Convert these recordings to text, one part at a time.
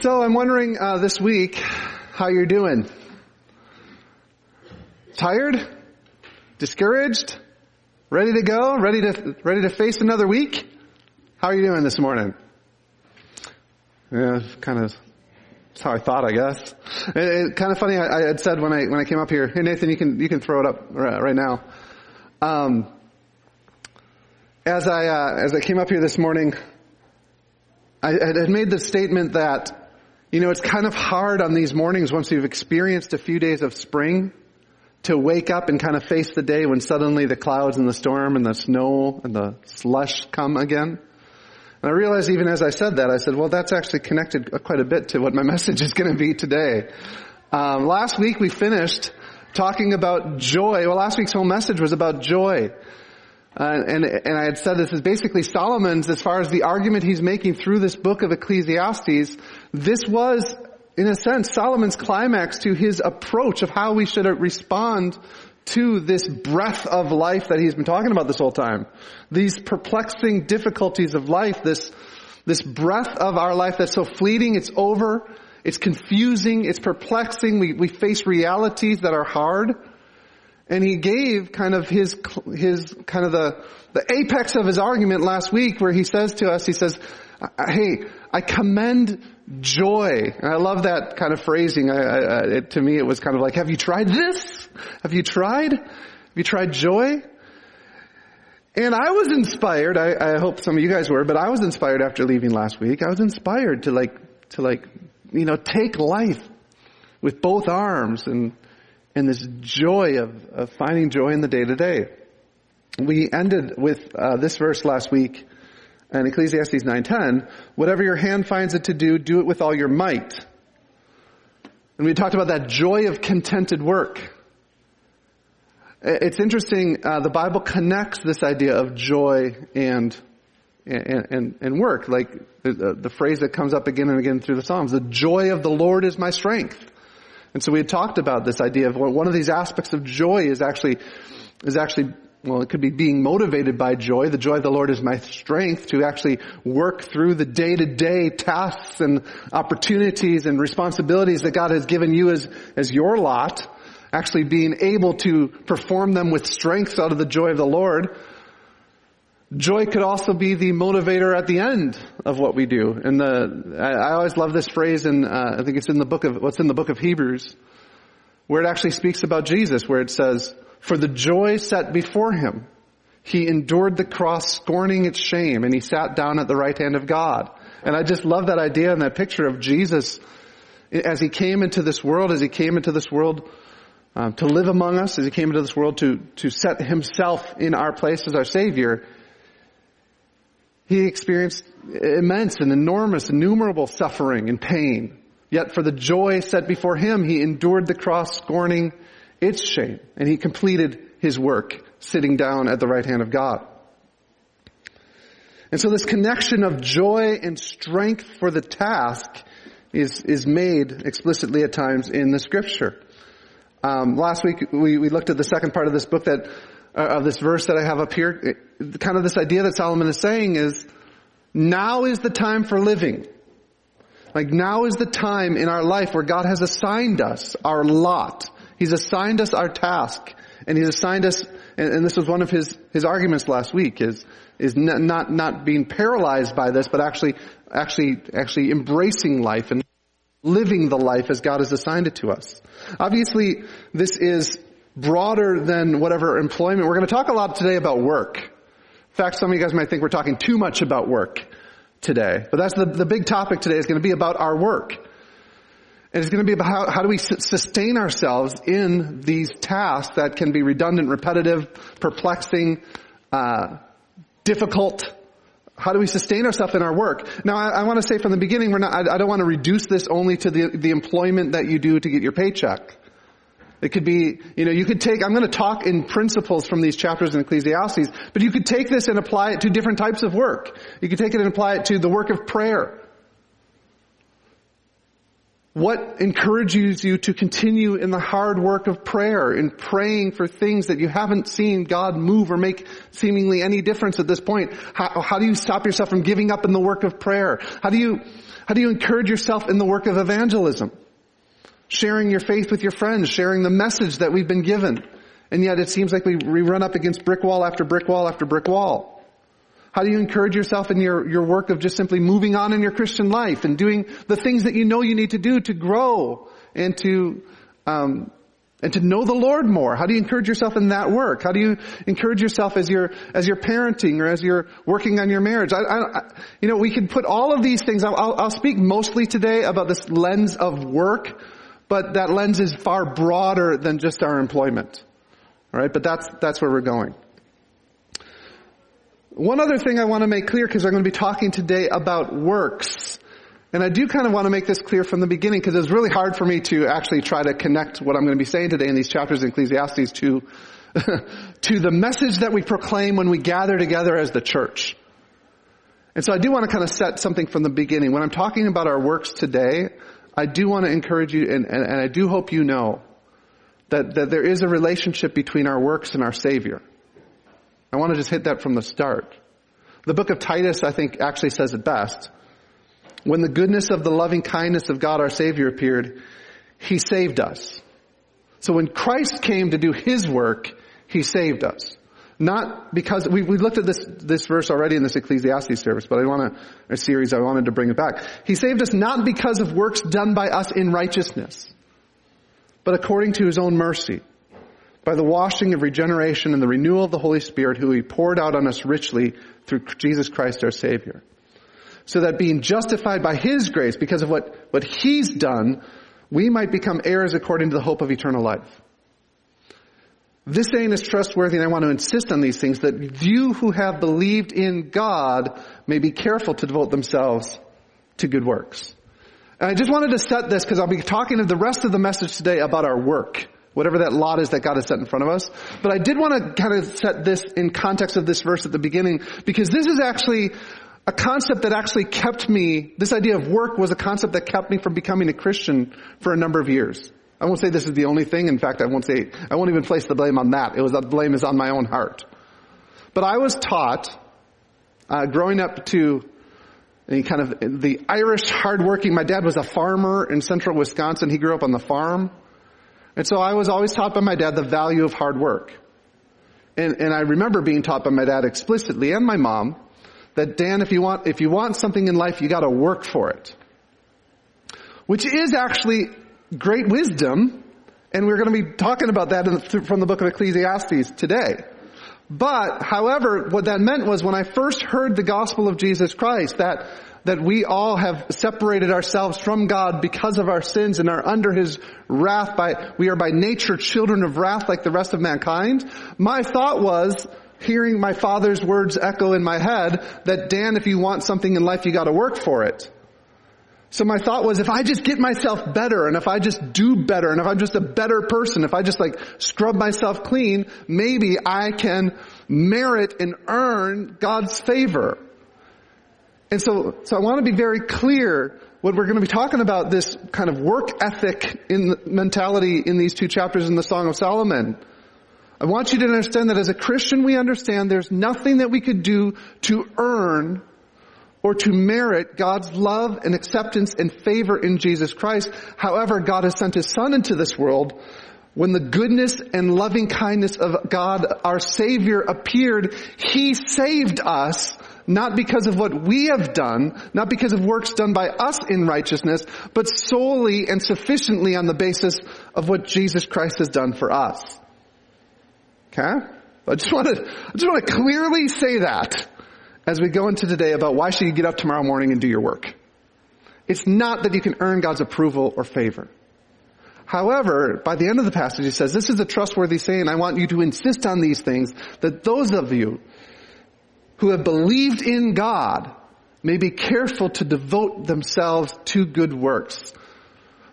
So I'm wondering uh, this week how you're doing. Tired? Discouraged? Ready to go? Ready to ready to face another week? How are you doing this morning? Yeah, kind of. That's how I thought, I guess. It, it, kind of funny. I, I, had said when I when I came up here. Hey, Nathan, you can you can throw it up right now. Um, as I uh, as I came up here this morning, I had made the statement that you know, it's kind of hard on these mornings once you've experienced a few days of spring to wake up and kind of face the day when suddenly the clouds and the storm and the snow and the slush come again. And I realized even as I said that, I said, well, that's actually connected quite a bit to what my message is going to be today. Um, last week we finished talking about joy. Well, last week's whole message was about joy. Uh, and and I had said this is basically Solomon's as far as the argument he's making through this book of Ecclesiastes. This was, in a sense, Solomon's climax to his approach of how we should respond to this breath of life that he's been talking about this whole time. These perplexing difficulties of life, this this breath of our life that's so fleeting, it's over, it's confusing, it's perplexing. We we face realities that are hard. And he gave kind of his, his, kind of the, the apex of his argument last week where he says to us, he says, hey, I commend joy. And I love that kind of phrasing. I, I, it, to me, it was kind of like, have you tried this? Have you tried? Have you tried joy? And I was inspired. I, I hope some of you guys were, but I was inspired after leaving last week. I was inspired to like, to like, you know, take life with both arms and, and this joy of, of finding joy in the day to day. We ended with uh, this verse last week in Ecclesiastes 9:10. Whatever your hand finds it to do, do it with all your might. And we talked about that joy of contented work. It's interesting. Uh, the Bible connects this idea of joy and and, and, and work, like the, the phrase that comes up again and again through the Psalms. The joy of the Lord is my strength. And so we had talked about this idea of one of these aspects of joy is actually, is actually, well, it could be being motivated by joy. The joy of the Lord is my strength to actually work through the day-to-day tasks and opportunities and responsibilities that God has given you as, as your lot. Actually being able to perform them with strength out of the joy of the Lord. Joy could also be the motivator at the end of what we do. And the, I, I always love this phrase and uh, I think it's in the book of, what's in the book of Hebrews, where it actually speaks about Jesus, where it says, for the joy set before him, he endured the cross scorning its shame and he sat down at the right hand of God. And I just love that idea and that picture of Jesus as he came into this world, as he came into this world um, to live among us, as he came into this world to, to set himself in our place as our Savior, he experienced immense and enormous, innumerable suffering and pain. Yet for the joy set before him, he endured the cross scorning its shame and he completed his work sitting down at the right hand of God. And so this connection of joy and strength for the task is, is made explicitly at times in the scripture. Um, last week we, we looked at the second part of this book that uh, of this verse that I have up here, kind of this idea that Solomon is saying is, now is the time for living. Like now is the time in our life where God has assigned us our lot. He's assigned us our task. And He's assigned us, and, and this was one of His, His arguments last week, is, is not, not, not being paralyzed by this, but actually, actually, actually embracing life and living the life as God has assigned it to us. Obviously, this is broader than whatever employment. We're going to talk a lot today about work. In fact, some of you guys might think we're talking too much about work today. But that's the, the big topic today is going to be about our work. And it's going to be about how, how do we sustain ourselves in these tasks that can be redundant, repetitive, perplexing, uh, difficult. How do we sustain ourselves in our work? Now, I, I want to say from the beginning, we're not, I, I don't want to reduce this only to the, the employment that you do to get your paycheck. It could be, you know, you could take, I'm going to talk in principles from these chapters in Ecclesiastes, but you could take this and apply it to different types of work. You could take it and apply it to the work of prayer. What encourages you to continue in the hard work of prayer, in praying for things that you haven't seen God move or make seemingly any difference at this point? How, how, do you stop yourself from giving up in the work of prayer? How do you, how do you encourage yourself in the work of evangelism? Sharing your faith with your friends, sharing the message that we've been given. And yet it seems like we, we run up against brick wall after brick wall after brick wall. How do you encourage yourself in your, your work of just simply moving on in your Christian life and doing the things that you know you need to do to grow and to, um, and to know the Lord more? How do you encourage yourself in that work? How do you encourage yourself as you're, as you're parenting or as you're working on your marriage? I, I, you know, we can put all of these things, I'll, I'll speak mostly today about this lens of work, but that lens is far broader than just our employment. Alright, but that's, that's where we're going. One other thing I want to make clear, because I'm going to be talking today about works. And I do kind of want to make this clear from the beginning, because it's really hard for me to actually try to connect what I'm going to be saying today in these chapters in Ecclesiastes to, to the message that we proclaim when we gather together as the church. And so I do want to kind of set something from the beginning. When I'm talking about our works today, I do want to encourage you, and, and, and I do hope you know, that, that there is a relationship between our works and our Savior. I want to just hit that from the start. The book of Titus, I think, actually says it best. When the goodness of the loving kindness of God our Savior appeared, He saved us. So when Christ came to do His work, He saved us. Not because, we, we looked at this, this verse already in this Ecclesiastes service, but I want to, a series, I wanted to bring it back. He saved us not because of works done by us in righteousness, but according to His own mercy by the washing of regeneration and the renewal of the Holy Spirit who he poured out on us richly through Jesus Christ our Savior. So that being justified by his grace because of what, what he's done, we might become heirs according to the hope of eternal life. This saying is trustworthy and I want to insist on these things that you who have believed in God may be careful to devote themselves to good works. And I just wanted to set this because I'll be talking to the rest of the message today about our work whatever that lot is that God has set in front of us. But I did want to kind of set this in context of this verse at the beginning because this is actually a concept that actually kept me, this idea of work was a concept that kept me from becoming a Christian for a number of years. I won't say this is the only thing. In fact, I won't say, I won't even place the blame on that. It was, the blame is on my own heart. But I was taught, uh, growing up to kind of the Irish hardworking, my dad was a farmer in central Wisconsin. He grew up on the farm. And so I was always taught by my dad the value of hard work. And, and I remember being taught by my dad explicitly and my mom that Dan, if you want, if you want something in life, you gotta work for it. Which is actually great wisdom, and we're gonna be talking about that the, from the book of Ecclesiastes today. But, however, what that meant was when I first heard the gospel of Jesus Christ, that that we all have separated ourselves from God because of our sins and are under His wrath by, we are by nature children of wrath like the rest of mankind. My thought was, hearing my father's words echo in my head, that Dan, if you want something in life, you gotta work for it. So my thought was, if I just get myself better, and if I just do better, and if I'm just a better person, if I just like scrub myself clean, maybe I can merit and earn God's favor. And so, so I want to be very clear what we're going to be talking about this kind of work ethic in mentality in these two chapters in the Song of Solomon. I want you to understand that as a Christian we understand there's nothing that we could do to earn or to merit God's love and acceptance and favor in Jesus Christ. However, God has sent His Son into this world. When the goodness and loving kindness of God, our Savior, appeared, He saved us not because of what we have done, not because of works done by us in righteousness, but solely and sufficiently on the basis of what Jesus Christ has done for us. Okay? I just want to, I just want to clearly say that as we go into today about why should you get up tomorrow morning and do your work. It's not that you can earn God's approval or favor. However, by the end of the passage, he says, this is a trustworthy saying. I want you to insist on these things that those of you who have believed in God may be careful to devote themselves to good works.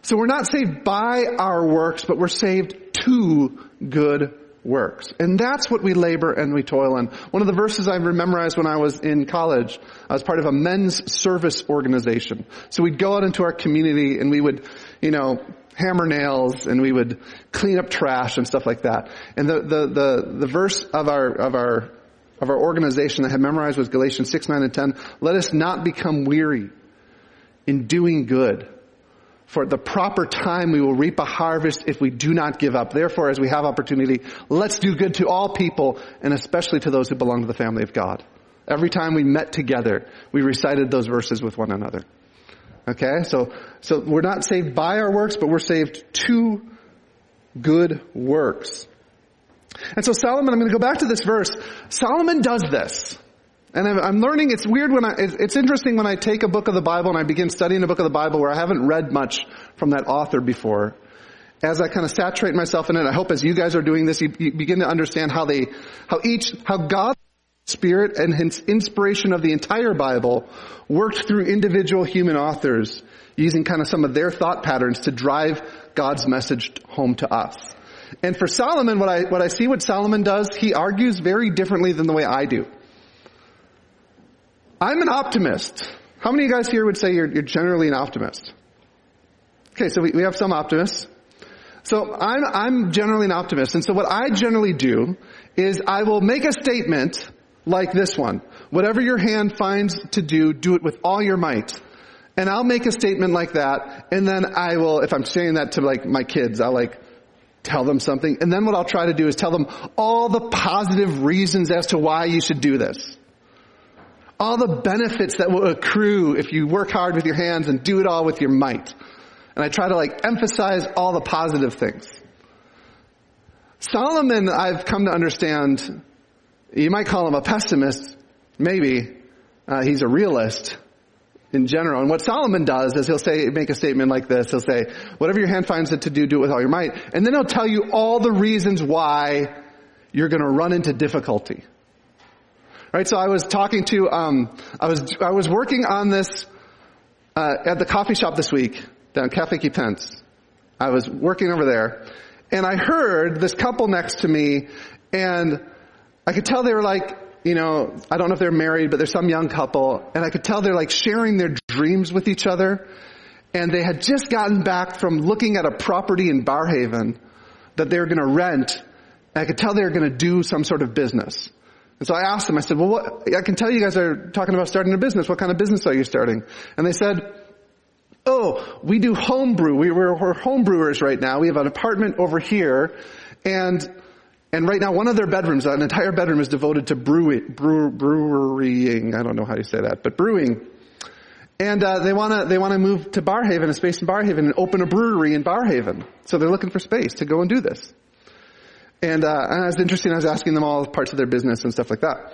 So we're not saved by our works, but we're saved to good works. And that's what we labor and we toil in. One of the verses I memorized when I was in college, I was part of a men's service organization. So we'd go out into our community and we would, you know, hammer nails and we would clean up trash and stuff like that. And the, the, the, the verse of our, of our, of our organization I had memorized was Galatians 6, 9, and 10. Let us not become weary in doing good. For at the proper time we will reap a harvest if we do not give up. Therefore, as we have opportunity, let's do good to all people and especially to those who belong to the family of God. Every time we met together, we recited those verses with one another. Okay? So, so we're not saved by our works, but we're saved to good works. And so Solomon, I'm going to go back to this verse. Solomon does this. And I'm learning, it's weird when I, it's interesting when I take a book of the Bible and I begin studying a book of the Bible where I haven't read much from that author before. As I kind of saturate myself in it, I hope as you guys are doing this, you, you begin to understand how they, how each, how God's Spirit and his inspiration of the entire Bible worked through individual human authors using kind of some of their thought patterns to drive God's message home to us. And for Solomon, what I, what I see what Solomon does, he argues very differently than the way I do. I'm an optimist. How many of you guys here would say you're, you're generally an optimist? Okay, so we, we have some optimists. So I'm, I'm generally an optimist. And so what I generally do is I will make a statement like this one. Whatever your hand finds to do, do it with all your might. And I'll make a statement like that, and then I will, if I'm saying that to like my kids, I'll like tell them something, and then what I'll try to do is tell them all the positive reasons as to why you should do this all the benefits that will accrue if you work hard with your hands and do it all with your might. And I try to like emphasize all the positive things. Solomon, I've come to understand, you might call him a pessimist, maybe. Uh, he's a realist in general. And what Solomon does is he'll say, make a statement like this. He'll say, whatever your hand finds it to do, do it with all your might. And then he'll tell you all the reasons why you're going to run into difficulty. Right, so I was talking to, um, I was, I was working on this, uh, at the coffee shop this week, down Cafe Pence. I was working over there, and I heard this couple next to me, and I could tell they were like, you know, I don't know if they're married, but they're some young couple, and I could tell they're like sharing their dreams with each other, and they had just gotten back from looking at a property in Barrhaven that they were gonna rent, and I could tell they were gonna do some sort of business. And so I asked them, I said, well, what, I can tell you guys are talking about starting a business. What kind of business are you starting? And they said, oh, we do homebrew. We, we're, we're home brewers right now. We have an apartment over here and, and right now one of their bedrooms, an entire bedroom is devoted to brewing, brew. I don't know how you say that, but brewing. And uh, they want to they want to move to Barrhaven, a space in Barrhaven, and open a brewery in Barrhaven. So they're looking for space to go and do this. And, uh, and interesting. I was asking them all parts of their business and stuff like that.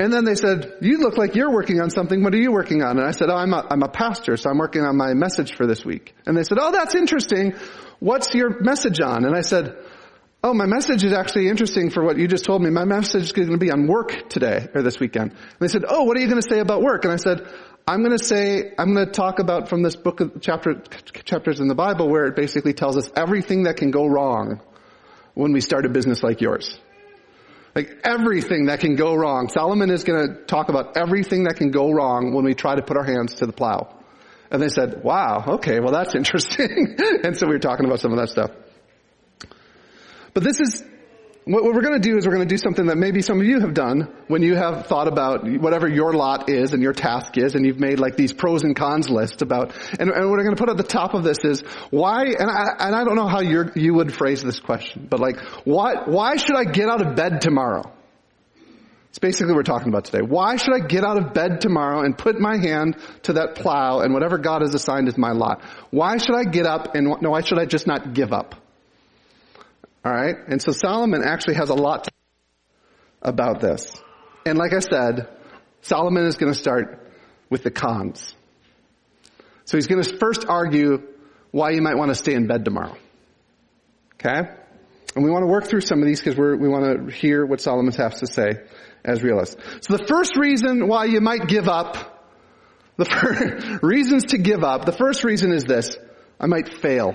And then they said, you look like you're working on something. What are you working on? And I said, oh, I'm a, I'm a pastor, so I'm working on my message for this week. And they said, oh, that's interesting. What's your message on? And I said, oh, my message is actually interesting for what you just told me. My message is going to be on work today or this weekend. And they said, oh, what are you going to say about work? And I said, I'm going to say, I'm going to talk about from this book of chapter, chapters in the Bible where it basically tells us everything that can go wrong when we start a business like yours. Like everything that can go wrong. Solomon is going to talk about everything that can go wrong when we try to put our hands to the plow. And they said, wow, okay, well that's interesting. and so we were talking about some of that stuff. But this is, what we're going to do is we're going to do something that maybe some of you have done when you have thought about whatever your lot is and your task is and you've made like these pros and cons lists about, and, and what I'm going to put at the top of this is why, and I, and I don't know how you you would phrase this question, but like, why, why should I get out of bed tomorrow? It's basically what we're talking about today. Why should I get out of bed tomorrow and put my hand to that plow and whatever God has assigned as my lot? Why should I get up and, no, why should I just not give up? Alright? And so Solomon actually has a lot to about this. And like I said, Solomon is going to start with the cons. So he's going to first argue why you might want to stay in bed tomorrow. Okay? And we want to work through some of these because we want to hear what Solomon has to say as realists. So the first reason why you might give up, the reasons to give up, the first reason is this, I might fail.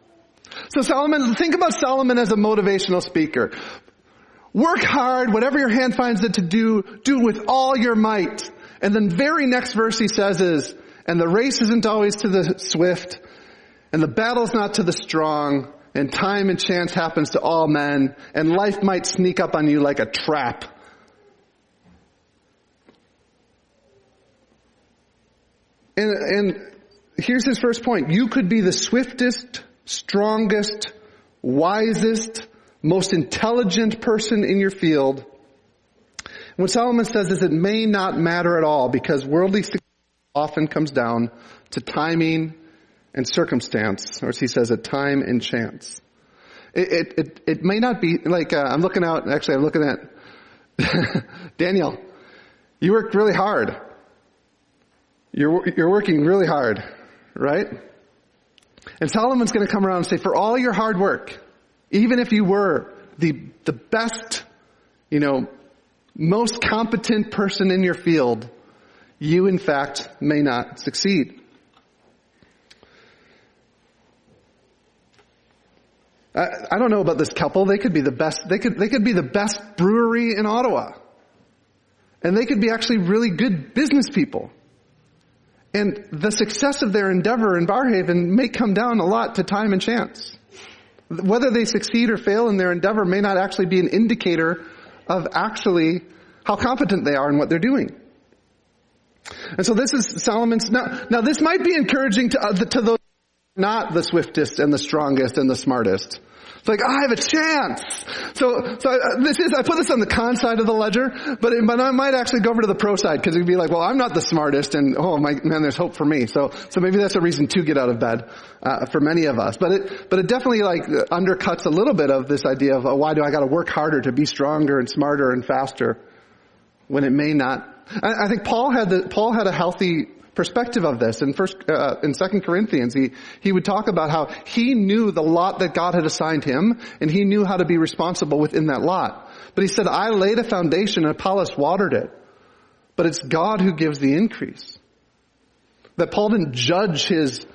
So Solomon, think about Solomon as a motivational speaker. Work hard, whatever your hand finds it to do, do with all your might. And then very next verse he says is, and the race isn't always to the swift, and the battle's not to the strong, and time and chance happens to all men, and life might sneak up on you like a trap. And, and here's his first point. You could be the swiftest, strongest, wisest, most intelligent person in your field. what Solomon says is it may not matter at all because worldly success often comes down to timing and circumstance, or as he says, a time and chance. It, it, it, it may not be, like, uh, I'm looking out, actually I'm looking at, Daniel, you worked really hard. You're, you're working really hard, right? And Solomon's gonna come around and say, for all your hard work, even if you were the, the best, you know, most competent person in your field, you in fact may not succeed. I, I don't know about this couple. They could be the best, they could, they could be the best brewery in Ottawa. And they could be actually really good business people. And the success of their endeavor in Barrhaven may come down a lot to time and chance. Whether they succeed or fail in their endeavor may not actually be an indicator of actually how competent they are in what they're doing. And so this is Solomon's, now, now this might be encouraging to, uh, to those not the swiftest and the strongest and the smartest. It's like, I have a chance. So, so I, this is, I put this on the con side of the ledger, but, it, but I might actually go over to the pro side because it'd be like, well, I'm not the smartest and, oh my, man, there's hope for me. So, so maybe that's a reason to get out of bed, uh, for many of us. But it, but it definitely like undercuts a little bit of this idea of, oh, why do I gotta work harder to be stronger and smarter and faster when it may not. I, I think Paul had the, Paul had a healthy perspective of this. In first, uh, in Second Corinthians, he he would talk about how he knew the lot that God had assigned him, and he knew how to be responsible within that lot. But he said, "I laid a foundation, and Apollos watered it, but it's God who gives the increase." That Paul didn't judge his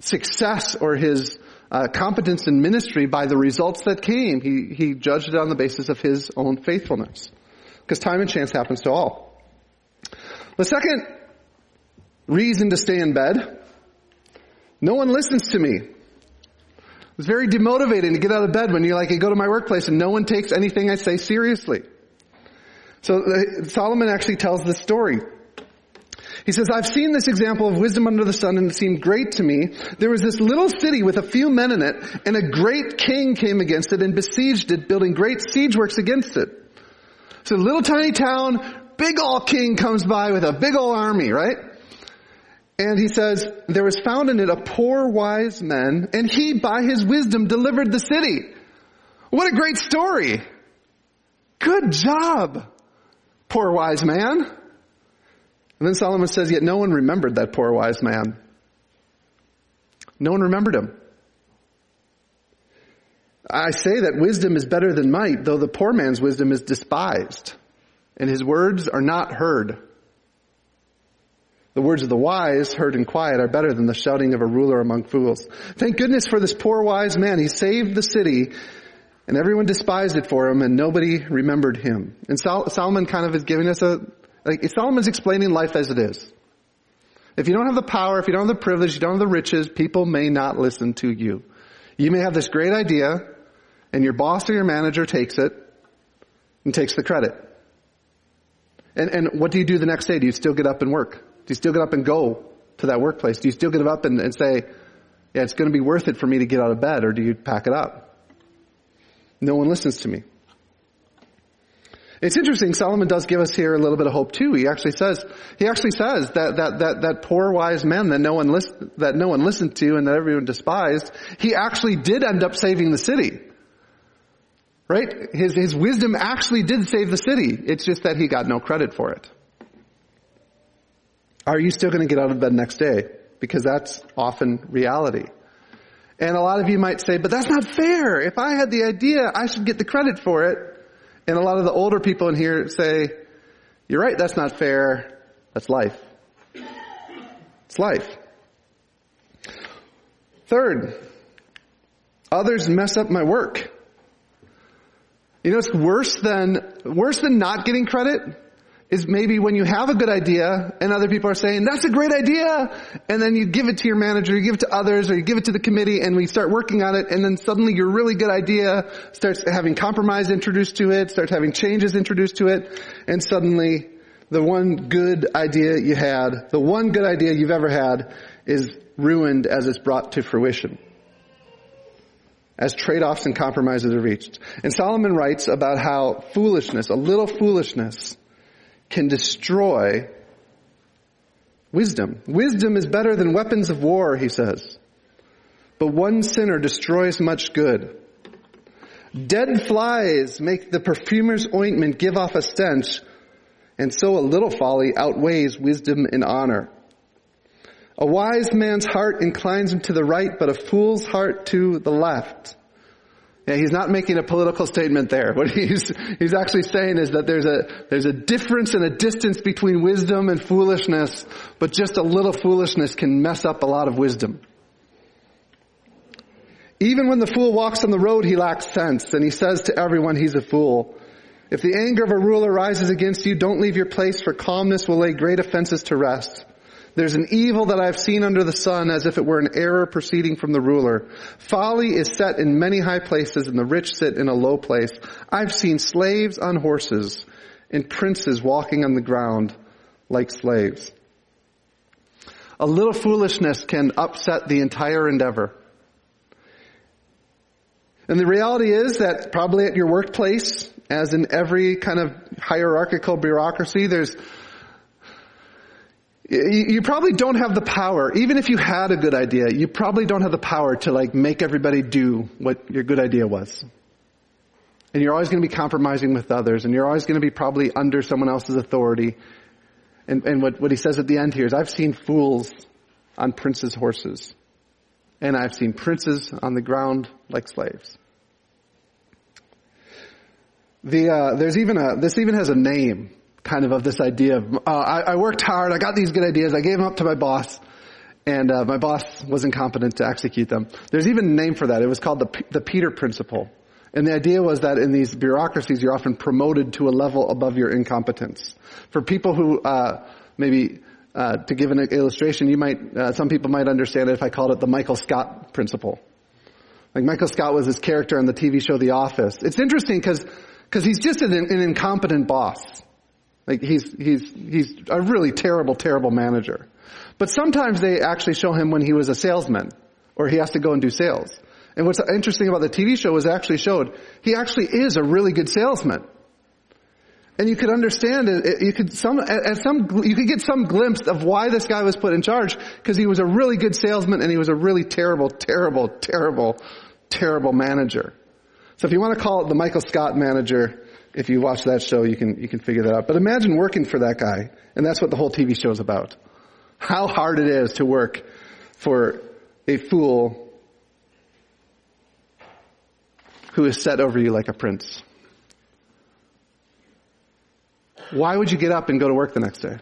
success or his uh, competence in ministry by the results that came. He he judged it on the basis of his own faithfulness, because time and chance happens to all. The second reason to stay in bed. No one listens to me. It's very demotivating to get out of bed when you're like, go to my workplace and no one takes anything I say seriously. So uh, Solomon actually tells this story. He says, I've seen this example of wisdom under the sun and it seemed great to me. There was this little city with a few men in it and a great king came against it and besieged it, building great siege works against it. So little tiny town, big old king comes by with a big old army, right? And he says, there was found in it a poor wise man, and he by his wisdom delivered the city. What a great story. Good job, poor wise man. And then Solomon says, yet no one remembered that poor wise man. No one remembered him. I say that wisdom is better than might, though the poor man's wisdom is despised, and his words are not heard. The words of the wise, heard in quiet, are better than the shouting of a ruler among fools. Thank goodness for this poor wise man. He saved the city, and everyone despised it for him, and nobody remembered him. And Sol- Solomon kind of is giving us a, like, Solomon's explaining life as it is. If you don't have the power, if you don't have the privilege, you don't have the riches, people may not listen to you. You may have this great idea, and your boss or your manager takes it, and takes the credit. And, and what do you do the next day? Do you still get up and work? Do you still get up and go to that workplace? Do you still get up and, and say, yeah, it's going to be worth it for me to get out of bed, or do you pack it up? No one listens to me. It's interesting, Solomon does give us here a little bit of hope too. He actually says, he actually says that, that, that, that poor wise man that no one list, that no one listened to and that everyone despised, he actually did end up saving the city. Right? His, his wisdom actually did save the city. It's just that he got no credit for it. Are you still going to get out of bed next day? Because that's often reality. And a lot of you might say, but that's not fair. If I had the idea, I should get the credit for it. And a lot of the older people in here say, you're right, that's not fair. That's life. It's life. Third, others mess up my work. You know, it's worse than, worse than not getting credit is maybe when you have a good idea and other people are saying, that's a great idea. And then you give it to your manager, you give it to others, or you give it to the committee and we start working on it and then suddenly your really good idea starts having compromise introduced to it, starts having changes introduced to it, and suddenly the one good idea you had, the one good idea you've ever had is ruined as it's brought to fruition. As trade-offs and compromises are reached. And Solomon writes about how foolishness, a little foolishness, can destroy wisdom. Wisdom is better than weapons of war, he says. But one sinner destroys much good. Dead flies make the perfumer's ointment give off a stench, and so a little folly outweighs wisdom and honor. A wise man's heart inclines him to the right, but a fool's heart to the left. Yeah, he's not making a political statement there. What he's, he's actually saying is that there's a, there's a difference and a distance between wisdom and foolishness, but just a little foolishness can mess up a lot of wisdom. Even when the fool walks on the road, he lacks sense, and he says to everyone he's a fool. If the anger of a ruler rises against you, don't leave your place, for calmness will lay great offenses to rest. There's an evil that I've seen under the sun as if it were an error proceeding from the ruler. Folly is set in many high places and the rich sit in a low place. I've seen slaves on horses and princes walking on the ground like slaves. A little foolishness can upset the entire endeavor. And the reality is that probably at your workplace, as in every kind of hierarchical bureaucracy, there's you probably don't have the power, even if you had a good idea, you probably don't have the power to like make everybody do what your good idea was. And you're always going to be compromising with others, and you're always going to be probably under someone else's authority. And, and what, what he says at the end here is, I've seen fools on princes' horses, and I've seen princes on the ground like slaves. The, uh, there's even a, this even has a name kind of of this idea of, uh, I, I, worked hard, I got these good ideas, I gave them up to my boss, and uh, my boss was incompetent to execute them. There's even a name for that. It was called the, the Peter Principle. And the idea was that in these bureaucracies, you're often promoted to a level above your incompetence. For people who, uh, maybe, uh, to give an illustration, you might, uh, some people might understand it if I called it the Michael Scott Principle. Like Michael Scott was his character on the TV show The Office. It's interesting because, because he's just an, an incompetent boss. Like he's, he's, he's a really terrible, terrible manager. But sometimes they actually show him when he was a salesman or he has to go and do sales. And what's interesting about the TV show is actually showed he actually is a really good salesman. And you could understand it, you could some, at some, you could get some glimpse of why this guy was put in charge because he was a really good salesman and he was a really terrible, terrible, terrible, terrible manager. So if you want to call it the Michael Scott manager, if you watch that show, you can, you can figure that out. But imagine working for that guy, and that's what the whole TV show is about. How hard it is to work for a fool who is set over you like a prince. Why would you get up and go to work the next day?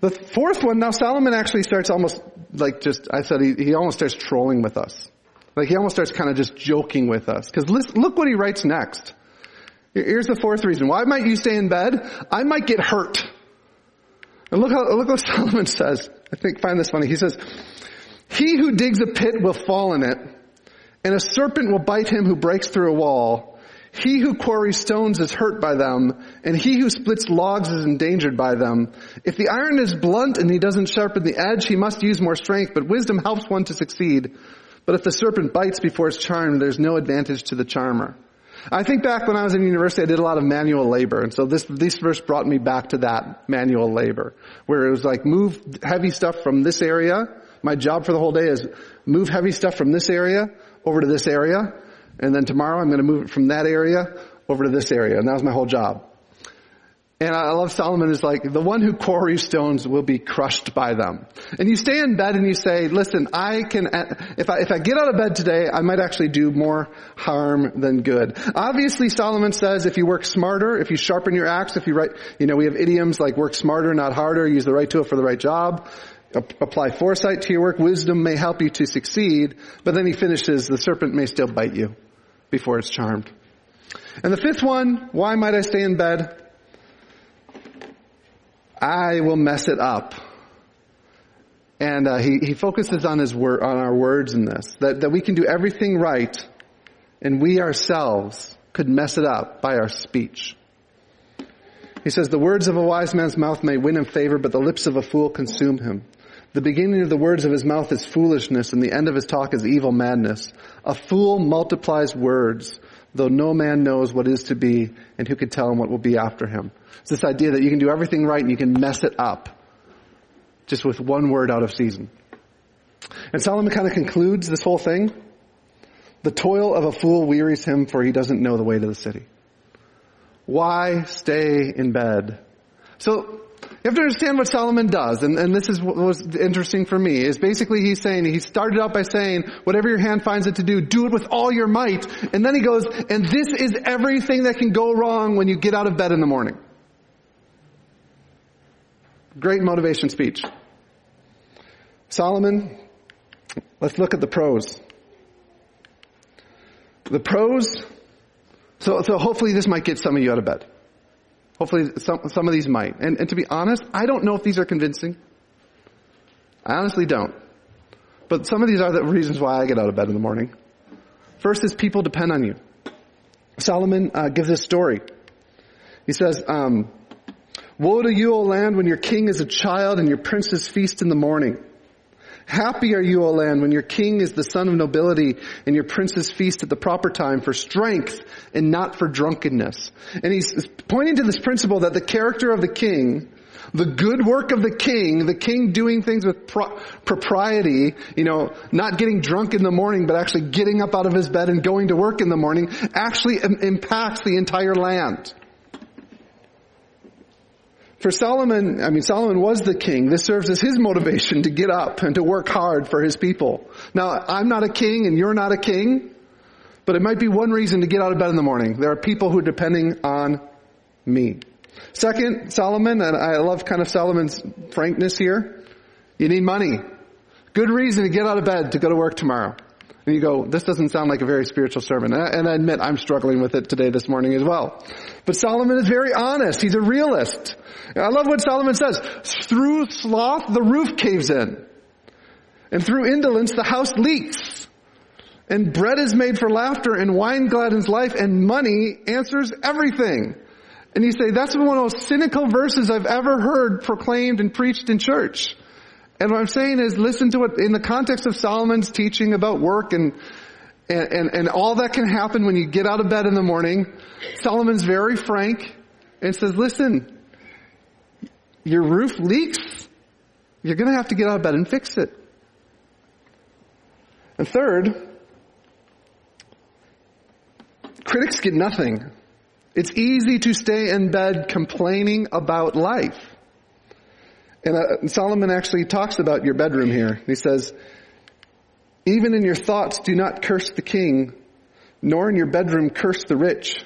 The fourth one, now Solomon actually starts almost like just, I said he, he almost starts trolling with us. Like he almost starts kind of just joking with us. Cause look what he writes next. Here's the fourth reason. Why might you stay in bed? I might get hurt. And look how, look what Solomon says. I think, find this funny. He says, he who digs a pit will fall in it, and a serpent will bite him who breaks through a wall. He who quarries stones is hurt by them, and he who splits logs is endangered by them. If the iron is blunt and he doesn't sharpen the edge, he must use more strength, but wisdom helps one to succeed. But if the serpent bites before it's charmed, there's no advantage to the charmer. I think back when I was in university, I did a lot of manual labor. And so this, this verse brought me back to that manual labor, where it was like move heavy stuff from this area. My job for the whole day is move heavy stuff from this area over to this area. And then tomorrow I'm going to move it from that area over to this area. And that was my whole job. And I love Solomon is like, the one who quarries stones will be crushed by them. And you stay in bed and you say, listen, I can, if I, if I get out of bed today, I might actually do more harm than good. Obviously Solomon says if you work smarter, if you sharpen your axe, if you write, you know, we have idioms like work smarter, not harder, use the right tool for the right job, apply foresight to your work, wisdom may help you to succeed, but then he finishes, the serpent may still bite you before it's charmed. And the fifth one, why might I stay in bed? I will mess it up. And uh, he, he focuses on his word, on our words in this, that, that we can do everything right, and we ourselves could mess it up by our speech. He says, the words of a wise man's mouth may win him favor, but the lips of a fool consume him. The beginning of the words of his mouth is foolishness, and the end of his talk is evil madness. A fool multiplies words, though no man knows what is to be, and who can tell him what will be after him. It's this idea that you can do everything right and you can mess it up just with one word out of season. And Solomon kind of concludes this whole thing. The toil of a fool wearies him for he doesn't know the way to the city. Why stay in bed? So have to understand what Solomon does, and, and this is what was interesting for me, is basically he's saying, he started out by saying, whatever your hand finds it to do, do it with all your might. And then he goes, and this is everything that can go wrong when you get out of bed in the morning. Great motivation speech. Solomon, let's look at the pros. The pros, so, so hopefully this might get some of you out of bed. Hopefully some, some of these might. And, and to be honest, I don't know if these are convincing. I honestly don't. But some of these are the reasons why I get out of bed in the morning. First is people depend on you. Solomon uh, gives this story. He says, um, Woe to you, O land, when your king is a child and your princes feast in the morning. Happy are you, O land, when your king is the son of nobility and your princes feast at the proper time for strength and not for drunkenness. And he's pointing to this principle that the character of the king, the good work of the king, the king doing things with pro- propriety, you know, not getting drunk in the morning, but actually getting up out of his bed and going to work in the morning, actually Im- impacts the entire land. For Solomon, I mean, Solomon was the king. This serves as his motivation to get up and to work hard for his people. Now, I'm not a king and you're not a king, but it might be one reason to get out of bed in the morning. There are people who are depending on me. Second, Solomon, and I love kind of Solomon's frankness here. You need money. Good reason to get out of bed to go to work tomorrow. And you go, this doesn't sound like a very spiritual sermon. And I admit I'm struggling with it today this morning as well. But Solomon is very honest. He's a realist. I love what Solomon says. Through sloth, the roof caves in. And through indolence, the house leaks. And bread is made for laughter and wine gladdens life and money answers everything. And you say, that's one of the most cynical verses I've ever heard proclaimed and preached in church. And what I'm saying is listen to what, in the context of Solomon's teaching about work and, and, and, and all that can happen when you get out of bed in the morning, Solomon's very frank and says, listen, your roof leaks, you're gonna have to get out of bed and fix it. And third, critics get nothing. It's easy to stay in bed complaining about life. And uh, Solomon actually talks about your bedroom here. He says, even in your thoughts do not curse the king, nor in your bedroom curse the rich.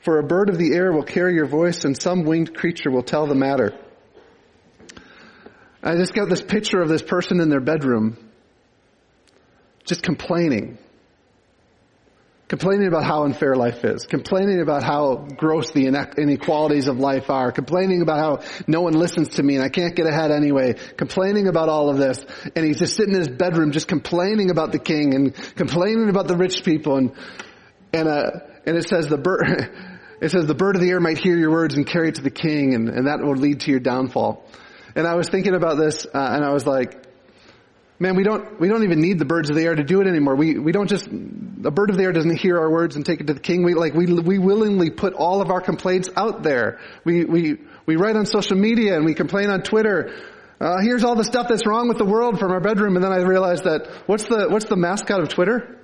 For a bird of the air will carry your voice and some winged creature will tell the matter. I just got this picture of this person in their bedroom just complaining complaining about how unfair life is, complaining about how gross the inequalities of life are, complaining about how no one listens to me and I can't get ahead anyway, complaining about all of this, and he's just sitting in his bedroom just complaining about the king and complaining about the rich people. And, and, uh, and it says the bird, it says the bird of the air might hear your words and carry it to the king and, and that will lead to your downfall. And I was thinking about this, uh, and I was like, man, we don't, we don't even need the birds of the air to do it anymore. We, we don't just, a bird of the air doesn't hear our words and take it to the king. We like, we, we willingly put all of our complaints out there. We, we, we write on social media and we complain on Twitter. Uh, here's all the stuff that's wrong with the world from our bedroom. And then I realized that, what's the, what's the mascot of Twitter?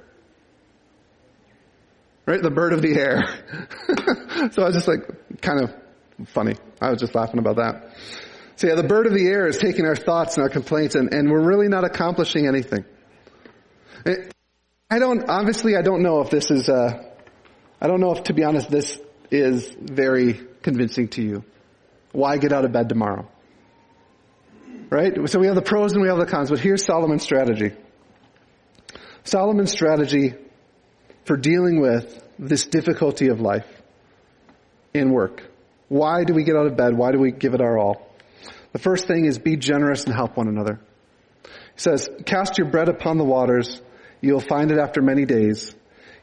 right? The bird of the air. so I was just like, kind of funny. I was just laughing about that. So yeah, the bird of the air is taking our thoughts and our complaints and, and we're really not accomplishing anything. I don't, obviously I don't know if this is, uh, I don't know if to be honest this is very convincing to you. Why get out of bed tomorrow? Right? So we have the pros and we have the cons, but here's Solomon's strategy. Solomon's strategy for dealing with this difficulty of life in work. Why do we get out of bed? Why do we give it our all? The first thing is be generous and help one another. He says, cast your bread upon the waters. You'll find it after many days.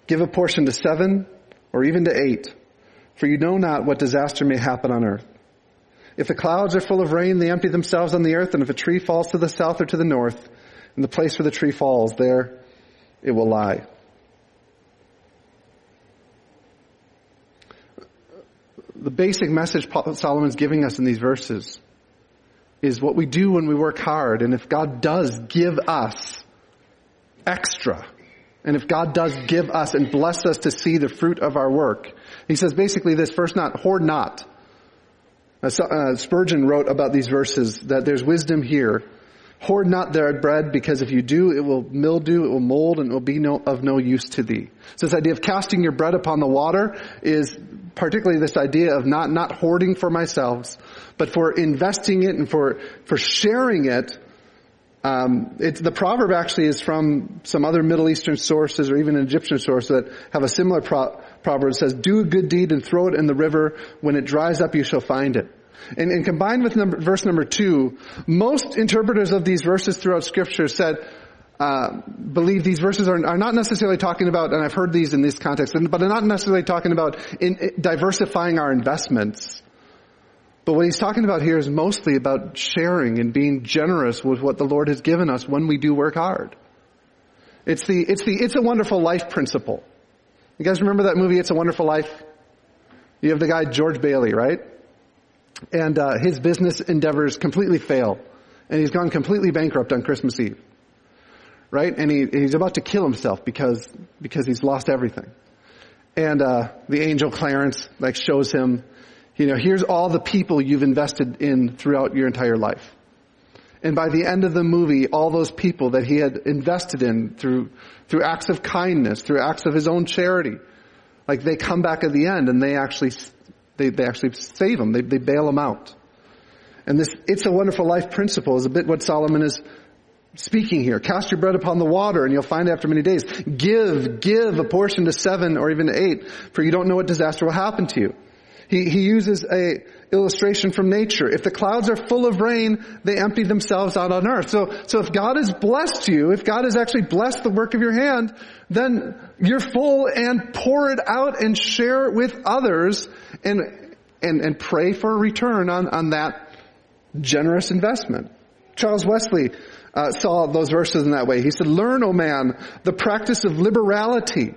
Give a portion to seven or even to eight, for you know not what disaster may happen on earth. If the clouds are full of rain, they empty themselves on the earth, and if a tree falls to the south or to the north, in the place where the tree falls, there it will lie. The basic message Solomon's giving us in these verses is what we do when we work hard, and if God does give us extra, and if God does give us and bless us to see the fruit of our work, he says basically this, first not, hoard not. Uh, Spurgeon wrote about these verses that there's wisdom here. Hoard not their bread because if you do, it will mildew, it will mold, and it will be no, of no use to thee. So this idea of casting your bread upon the water is particularly this idea of not, not hoarding for myself, but for investing it and for, for sharing it um, it's the proverb actually is from some other Middle Eastern sources or even an Egyptian sources that have a similar pro- proverb. It says, "Do a good deed and throw it in the river. When it dries up, you shall find it." And, and combined with number, verse number two, most interpreters of these verses throughout Scripture said, uh, believe these verses are, are, not necessarily talking about, and I've heard these in this context, but they're not necessarily talking about in, in diversifying our investments but what he's talking about here is mostly about sharing and being generous with what the Lord has given us when we do work hard. It's the, it's the, it's a wonderful life principle. You guys remember that movie, It's a Wonderful Life? You have the guy George Bailey, right? And, uh, his business endeavors completely fail. And he's gone completely bankrupt on Christmas Eve. Right? And he, he's about to kill himself because, because he's lost everything. And, uh, the angel Clarence, like, shows him you know, here's all the people you've invested in throughout your entire life. And by the end of the movie, all those people that he had invested in through, through acts of kindness, through acts of his own charity, like they come back at the end and they actually, they, they actually save him. They, they bail him out. And this, it's a wonderful life principle is a bit what Solomon is speaking here. Cast your bread upon the water and you'll find after many days. Give, give a portion to seven or even to eight, for you don't know what disaster will happen to you. He, he uses a illustration from nature. If the clouds are full of rain, they empty themselves out on earth. So, so if God has blessed you, if God has actually blessed the work of your hand, then you're full and pour it out and share it with others and, and, and pray for a return on, on that generous investment. Charles Wesley uh, saw those verses in that way. He said, learn, O man, the practice of liberality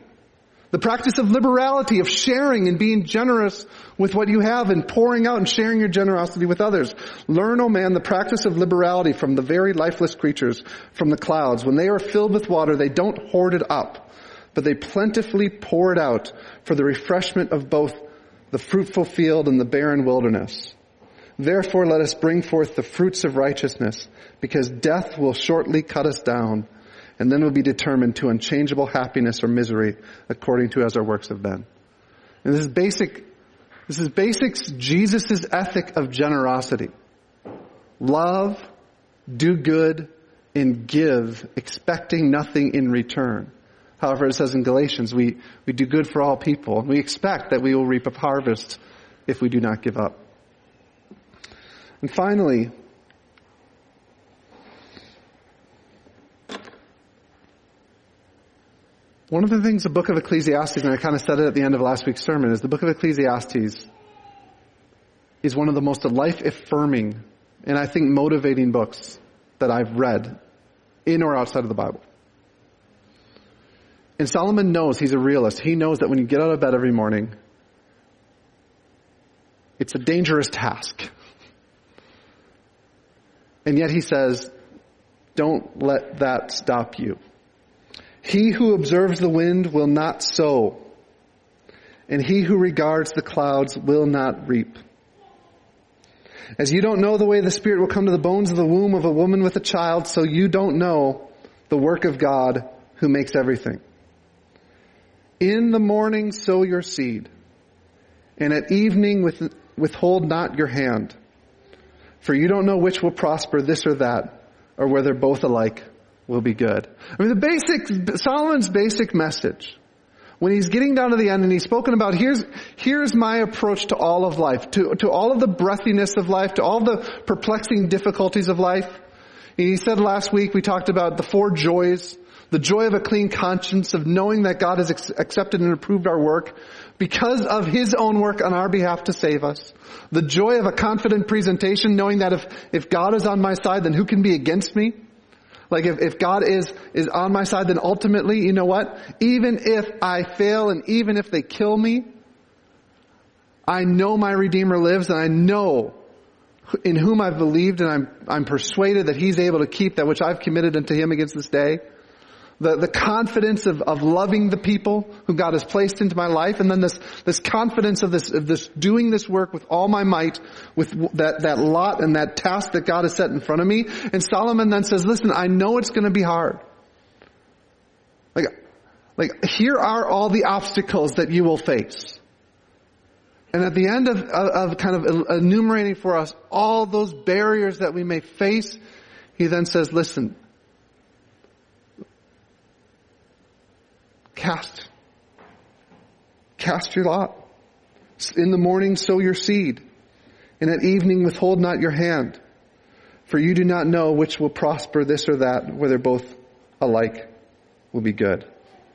the practice of liberality, of sharing and being generous with what you have and pouring out and sharing your generosity with others. Learn, O oh man, the practice of liberality from the very lifeless creatures from the clouds. When they are filled with water, they don't hoard it up, but they plentifully pour it out for the refreshment of both the fruitful field and the barren wilderness. Therefore let us bring forth the fruits of righteousness, because death will shortly cut us down and then we'll be determined to unchangeable happiness or misery according to as our works have been. And this is basic, this is basic Jesus' ethic of generosity. Love, do good, and give, expecting nothing in return. However, it says in Galatians, we, we do good for all people, and we expect that we will reap a harvest if we do not give up. And finally, One of the things the book of Ecclesiastes, and I kind of said it at the end of last week's sermon, is the book of Ecclesiastes is one of the most life affirming and I think motivating books that I've read in or outside of the Bible. And Solomon knows he's a realist. He knows that when you get out of bed every morning, it's a dangerous task. And yet he says, don't let that stop you. He who observes the wind will not sow, and he who regards the clouds will not reap. As you don't know the way the Spirit will come to the bones of the womb of a woman with a child, so you don't know the work of God who makes everything. In the morning sow your seed, and at evening with, withhold not your hand. For you don't know which will prosper, this or that, or whether both alike will be good. I mean, the basic, Solomon's basic message when he's getting down to the end and he's spoken about here's, here's my approach to all of life, to, to all of the breathiness of life, to all the perplexing difficulties of life. And he said last week, we talked about the four joys, the joy of a clean conscience, of knowing that God has accepted and approved our work because of His own work on our behalf to save us. The joy of a confident presentation, knowing that if, if God is on my side, then who can be against me? Like if, if God is, is on my side, then ultimately, you know what? Even if I fail and even if they kill me, I know my Redeemer lives and I know in whom I've believed and I'm, I'm persuaded that He's able to keep that which I've committed unto Him against this day the, the confidence of, of loving the people who God has placed into my life, and then this, this confidence of this, of this doing this work with all my might, with that, that lot and that task that God has set in front of me. And Solomon then says, listen, I know it's gonna be hard. Like, like, here are all the obstacles that you will face. And at the end of, of, of kind of enumerating for us all those barriers that we may face, he then says, listen, Cast. Cast your lot. In the morning sow your seed, and at evening withhold not your hand, for you do not know which will prosper this or that, whether both alike will be good.